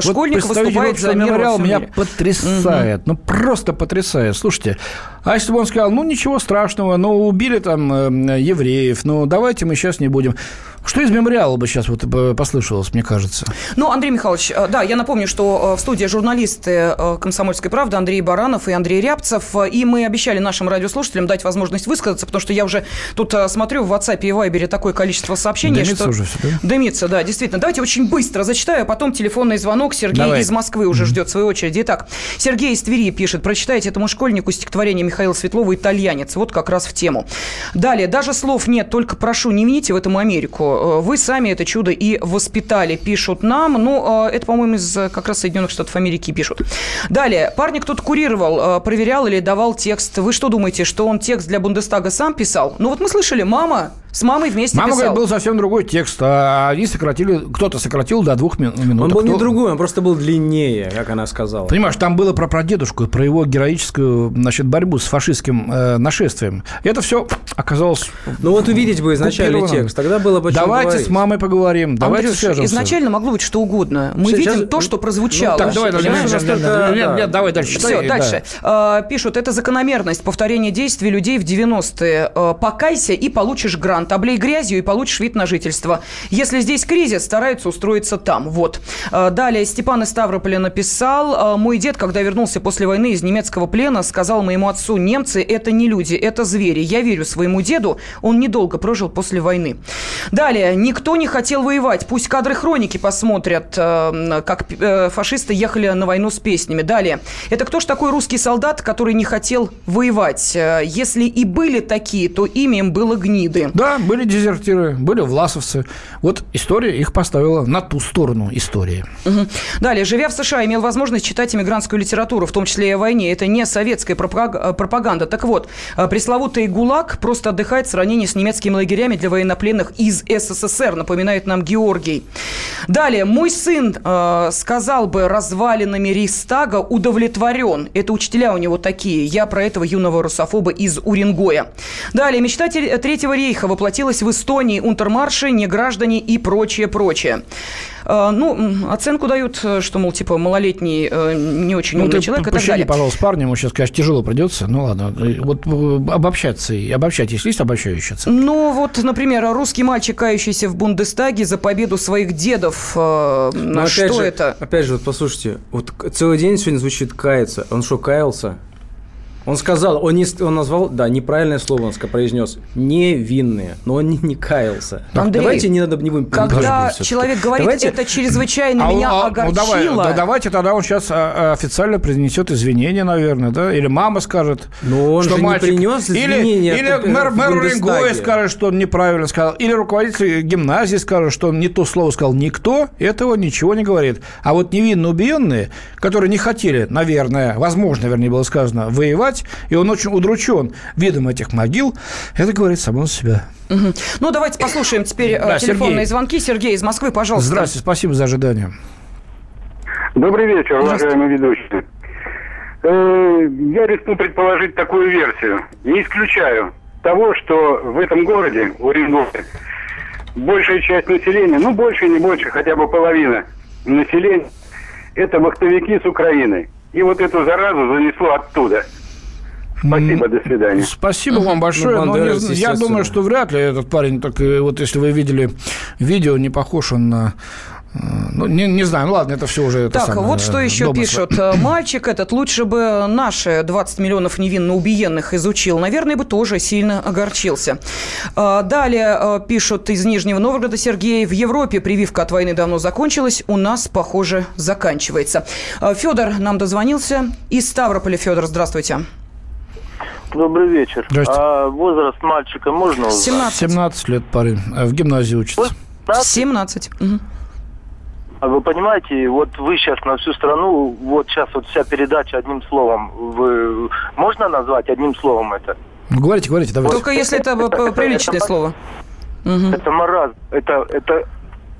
школьник вот выступает за мемориал меня потрясает. Угу. Ну, просто потрясает. Слушайте, а если бы он сказал, ну, ничего страшного, ну, убили там э, евреев, ну, давайте мы сейчас не будем. Что из мемориала бы сейчас вот послышалось, мне кажется? Ну, Андрей Михайлович, э, да, я напомню, что э, в студии журналисты «Комсомольской правды» Андрей Баранов и Андрей Рябцев, и мы обещали нашим радиослушателям дать возможность высказаться, потому что я уже тут смотрю в WhatsApp и Viber такое количество сообщений, Дымится что... уже все, да? Дымится, да, действительно. Давайте очень быстро зачитаю, а потом телефонный звонок. Сергей Давай. из Москвы уже ждет своей очереди. Итак, Сергей из Твери пишет, прочитайте этому школьнику стихотворение Михаила Светлова «Итальянец». Вот как раз в тему. Далее, даже слов нет, только прошу, не вините в этом Америку. Вы сами это чудо и воспитали, пишут нам. Ну, это, по-моему, из как раз Соединенных Штатов Америки пишут. Далее, парник тут курировал, проверял или давал текст. Вы что думаете, что он текст для Бундестага сам писал? Ну, вот мы слышали, мама с мамой вместе Мама писал. говорит, был совсем другой текст, а они сократили, кто-то сократил до двух минут. Он был кто... не другой, он просто был длиннее, как она сказала. Понимаешь, там было про прадедушку про его героическую значит, борьбу с фашистским э, нашествием. И это все оказалось... Ну вот увидеть бы изначальный текст, тогда было бы Давайте говорить. с мамой поговорим, давайте Андрюш, свяжемся. изначально могло быть что угодно. Мы Сейчас- видим то, что прозвучало. Ну, так, давай, давай, Понимаешь, нет, нет, настолько- нет, да. нет, давай дальше читай. Все, да. дальше. А, Пишут, это закономерность повторения действий людей в 90-е. А, Покайся и получишь грант. Облей грязью и получишь вид на жительство. Если здесь кризис, стараются устроиться там. Вот. А, Далее Степан из Ставрополя написал. Мой дед, когда вернулся после войны из немецкого плена, сказал моему отцу, немцы – это не люди, это звери. Я верю своему деду, он недолго прожил после войны. Далее. Никто не хотел воевать. Пусть кадры хроники посмотрят, э, как э, фашисты ехали на войну с песнями. Далее. Это кто ж такой русский солдат, который не хотел воевать? Э, Если и были такие, то имя им было гниды. Да, были дезертиры, были власовцы. Вот история их поставила на ту сторону истории. Мгм. Далее. Живя в США, имел возможность читать иммигрантскую литературу, в том числе и о войне. Это не советская пропаг- пропаганда. Так вот, пресловутый ГУЛАГ просто отдыхает в сравнении с немецкими лагерями для военнопленных из СССР, напоминает нам Георгий. Далее. Мой сын э, сказал бы развалинами Рейхстага удовлетворен. Это учителя у него такие. Я про этого юного русофоба из Уренгоя. Далее. Мечтатель Третьего рейха воплотилось в Эстонии, унтермарши, неграждане и прочее, прочее. Э, ну, оценку дают, э, что, мол, типа, малолетний, э, не очень ну, умный ты человек и так далее. пожалуйста, парня, ему сейчас, конечно, тяжело придется. Ну, ладно. Вот обобщаться, и обобщать, если есть обобщающая оценка? Ну, вот, например, русский мальчик, кающийся в Бундестаге за победу своих дедов. На Но что же, это? Опять же, вот послушайте, вот целый день сегодня звучит каяться. Он что, каялся? Он сказал, он, не, он назвал, да, неправильное слово он произнес, невинные, но он не, не каялся. Андрей, давайте не надо не будем Когда человек говорит, давайте... это чрезвычайно а, меня а, огорчило. Ну, давай, да, давайте тогда он сейчас а, официально принесет извинения, наверное, да? Или мама скажет, но он что же мальчик... не принес извинения. Или, или мэр, мэр Рингоя скажет, что он неправильно сказал. Или руководитель гимназии скажет, что он не то слово сказал. Никто этого ничего не говорит. А вот невинно убиенные, которые не хотели, наверное, возможно, вернее, было сказано, воевать, и он очень удручен видом этих могил, это говорит само за себя. Угу. Ну, давайте послушаем теперь да, телефонные Сергей. звонки. Сергей из Москвы, пожалуйста. Здравствуйте, спасибо за ожидание. Добрый вечер, уважаемый ведущий. Э, я рискну предположить такую версию. Не исключаю того, что в этом городе, у Оренбурге, большая часть населения, ну, больше, не больше, хотя бы половина населения, это вахтовики с Украины. И вот эту заразу занесло оттуда. Спасибо, до свидания. Спасибо вам большое. Ну, но не, я думаю, что вряд ли этот парень, так вот если вы видели видео, не похож он на ну, не, не знаю, ну ладно, это все уже... Так, самое, вот что еще домыслы. пишут. Мальчик этот лучше бы наши 20 миллионов невинно убиенных изучил. Наверное, бы тоже сильно огорчился. Далее пишут из Нижнего Новгорода Сергей. В Европе прививка от войны давно закончилась. У нас, похоже, заканчивается. Федор нам дозвонился. Из Ставрополя. Федор, здравствуйте. Добрый вечер. А возраст мальчика можно узнать? 17. 17 лет парень. В гимназии учится. 17. Угу. А вы понимаете, вот вы сейчас на всю страну, вот сейчас вот вся передача одним словом, вы можно назвать одним словом это? Ну, говорите, говорите, давайте. Только если это, это приличное это, слово. Это маразм. Это, это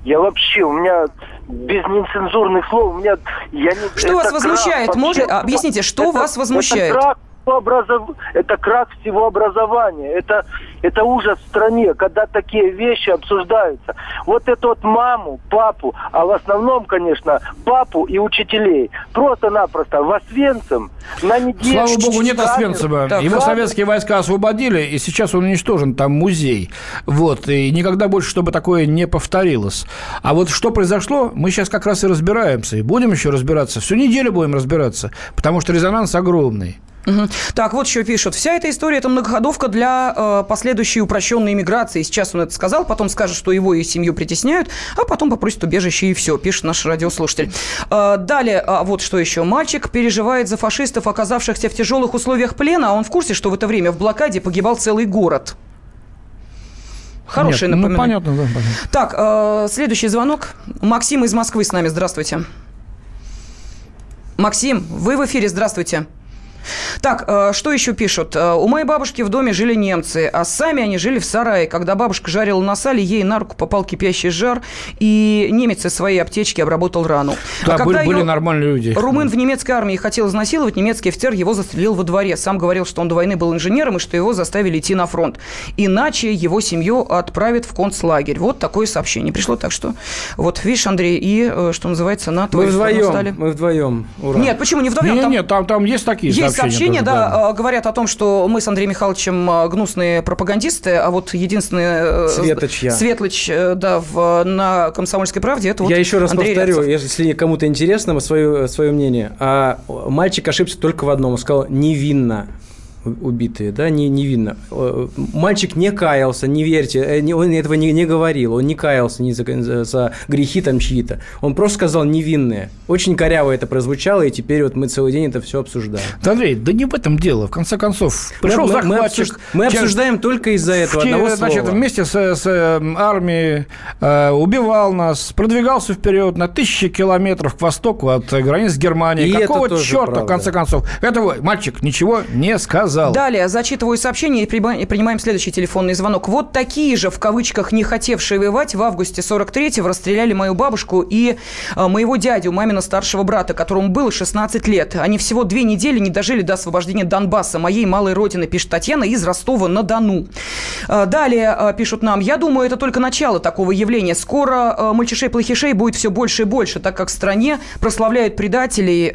я вообще, у меня без нецензурных слов, у меня... Я не, что вас возмущает? Крах, Может, объясните, что это, вас возмущает? Это образов... это крах всего образования. Это, это ужас в стране, когда такие вещи обсуждаются. Вот это вот маму, папу, а в основном, конечно, папу и учителей. Просто-напросто в Освенцим на неделю... Слава богу, нет Освенцима. Так, Его советские войска освободили, и сейчас он уничтожен, там музей. Вот, и никогда больше, чтобы такое не повторилось. А вот что произошло, мы сейчас как раз и разбираемся. И будем еще разбираться. Всю неделю будем разбираться, потому что резонанс огромный. Угу. Так, вот еще пишут. Вся эта история – это многоходовка для э, последующей упрощенной иммиграции. Сейчас он это сказал, потом скажет, что его и семью притесняют, а потом попросит убежище и все, пишет наш радиослушатель. Э, далее, а вот что еще. Мальчик переживает за фашистов, оказавшихся в тяжелых условиях плена, а он в курсе, что в это время в блокаде погибал целый город. Хорошее Нет, напоминание. Ну, понятно, да, понятно. Так, э, следующий звонок. Максим из Москвы с нами. Здравствуйте. Максим, вы в эфире. Здравствуйте. Так, э, что еще пишут? Э, У моей бабушки в доме жили немцы, а сами они жили в сарае. Когда бабушка жарила на сале, ей на руку попал кипящий жар, и немец из своей аптечки обработал рану. Да, а были, были нормальные люди. Румын в немецкой армии хотел изнасиловать, немецкий офицер его застрелил во дворе. Сам говорил, что он до войны был инженером и что его заставили идти на фронт. Иначе его семью отправят в концлагерь. Вот такое сообщение пришло. Так что, вот видишь, Андрей, и, э, что называется, на твою мы вдвоем, стали. Мы вдвоем. Ура. Нет, почему не вдвоем? Нет, там, нет, там, там есть такие есть сообщения. да, да, говорят о том, что мы с Андреем Михайловичем э, гнусные пропагандисты, а вот единственный... Э, Светоч я. Светлыч, э, да, в, на «Комсомольской правде» это вот Я еще раз Андрей повторю, Рябцев. если кому-то интересно, свое, свое мнение. А мальчик ошибся только в одном. Он сказал «невинно» убитые, да, не, невинно. Мальчик не каялся, не верьте, э, он этого не, не говорил, он не каялся ни за, за грехи там чьи-то. Он просто сказал невинные. Очень коряво это прозвучало, и теперь вот мы целый день это все обсуждаем. Да, Андрей, да не в этом дело. В конце концов, пришел мы, захватчик. Мы, мы обсуждаем только из-за этого в, одного значит, слова. вместе с, с армией э, убивал нас, продвигался вперед на тысячи километров к востоку от границ Германии. И Какого черта, правда. в конце концов? Это мальчик ничего не сказал сказал. Далее зачитываю сообщение и принимаем следующий телефонный звонок. Вот такие же, в кавычках, не хотевшие воевать, в августе 43-го расстреляли мою бабушку и э, моего дядю, мамина старшего брата, которому было 16 лет. Они всего две недели не дожили до освобождения Донбасса, моей малой родины, пишет Татьяна из Ростова-на-Дону. Э, Далее э, пишут нам, я думаю, это только начало такого явления. Скоро э, мальчишей-плохишей будет все больше и больше, так как в стране прославляют предателей.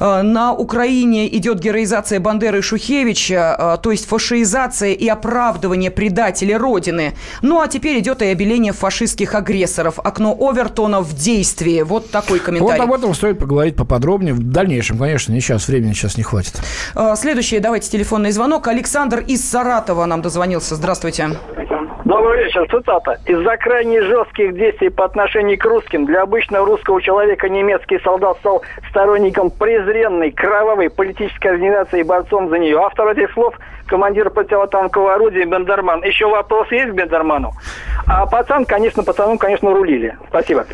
На Украине идет героизация Бандеры и Шухевича, э, то есть фашиизация и оправдывание предателей Родины. Ну а теперь идет и обеление фашистских агрессоров. Окно Овертона в действии. Вот такой Вот комментарий. об этом стоит поговорить поподробнее. В дальнейшем, конечно, не сейчас, времени сейчас не хватит. Э, Следующий, давайте телефонный звонок. Александр из Саратова нам дозвонился. Здравствуйте. Добрый вечер. Цитата. Из-за крайне жестких действий по отношению к русским для обычного русского человека немецкий солдат стал сторонником презренной, кровавой политической организации и борцом за нее. Автор этих слов командир противотанкового орудия Бендерман. Еще вопрос есть к Бендерману? А пацан, конечно, пацаном, конечно, рулили. Спасибо.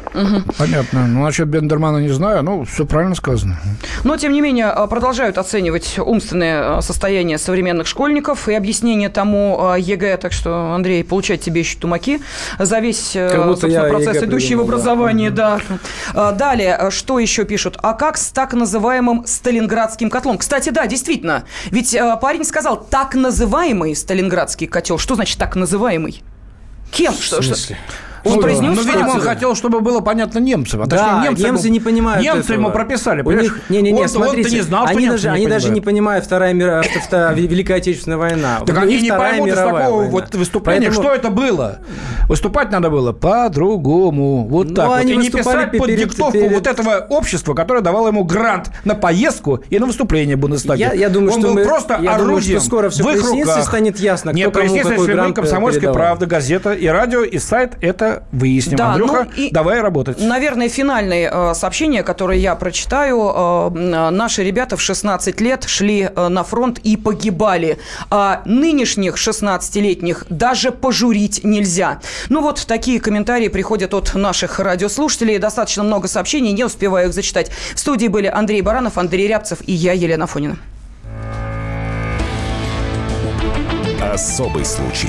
Понятно. Ну, насчет Бендермана не знаю. Ну, все правильно сказано. Но, тем не менее, э, продолжают оценивать умственное э, состояние современных школьников и объяснение тому э, ЕГЭ. Так что, Андрей, получать тебе еще тумаки за весь э, собственно, процесс, идущий в образовании. Да. Э, Далее, э, что еще пишут? А как с так называемым Сталинградским котлом? Кстати, да, действительно. Ведь э, парень сказал так называемый Сталинградский котел. Что значит так называемый? Кем? Что, что? Он Ну, произнес ну, видимо, он хотел, чтобы было понятно немцам. А Да, точнее, немцы, ему- не понимают Немцы этого. ему прописали. У понимаешь? них, не, не, не, Он-то- смотрите, он-то не знал, что они немцы даже, не они даже не понимают. Вторая, мира, <laughs> Великая Отечественная война. Так они не поймут из такого вот выступления, что это было. Выступать надо было по-другому. Вот Ну, так вот. И не писать под диктовку вот этого общества, которое давало ему грант на поездку и на выступление в Бундестаге. Я- я думаю, Он что был мы- просто я думаю, орудием что скоро всё в их станет ясно, Нет, кто кому какой грант «Комсомольская передавал». правда», газета и радио, и сайт это выясним. Да, Андрюха, ну и- давай работать. Наверное, финальное э, сообщение, которое я прочитаю. Э, м, наши ребята в 16 лет шли э, на фронт и погибали. А нынешних 16-летних даже пожурить нельзя. Ну вот такие комментарии приходят от наших радиослушателей. Достаточно много сообщений, не успеваю их зачитать. В студии были Андрей Баранов, Андрей Рябцев и я, Елена Фонина. Особый случай.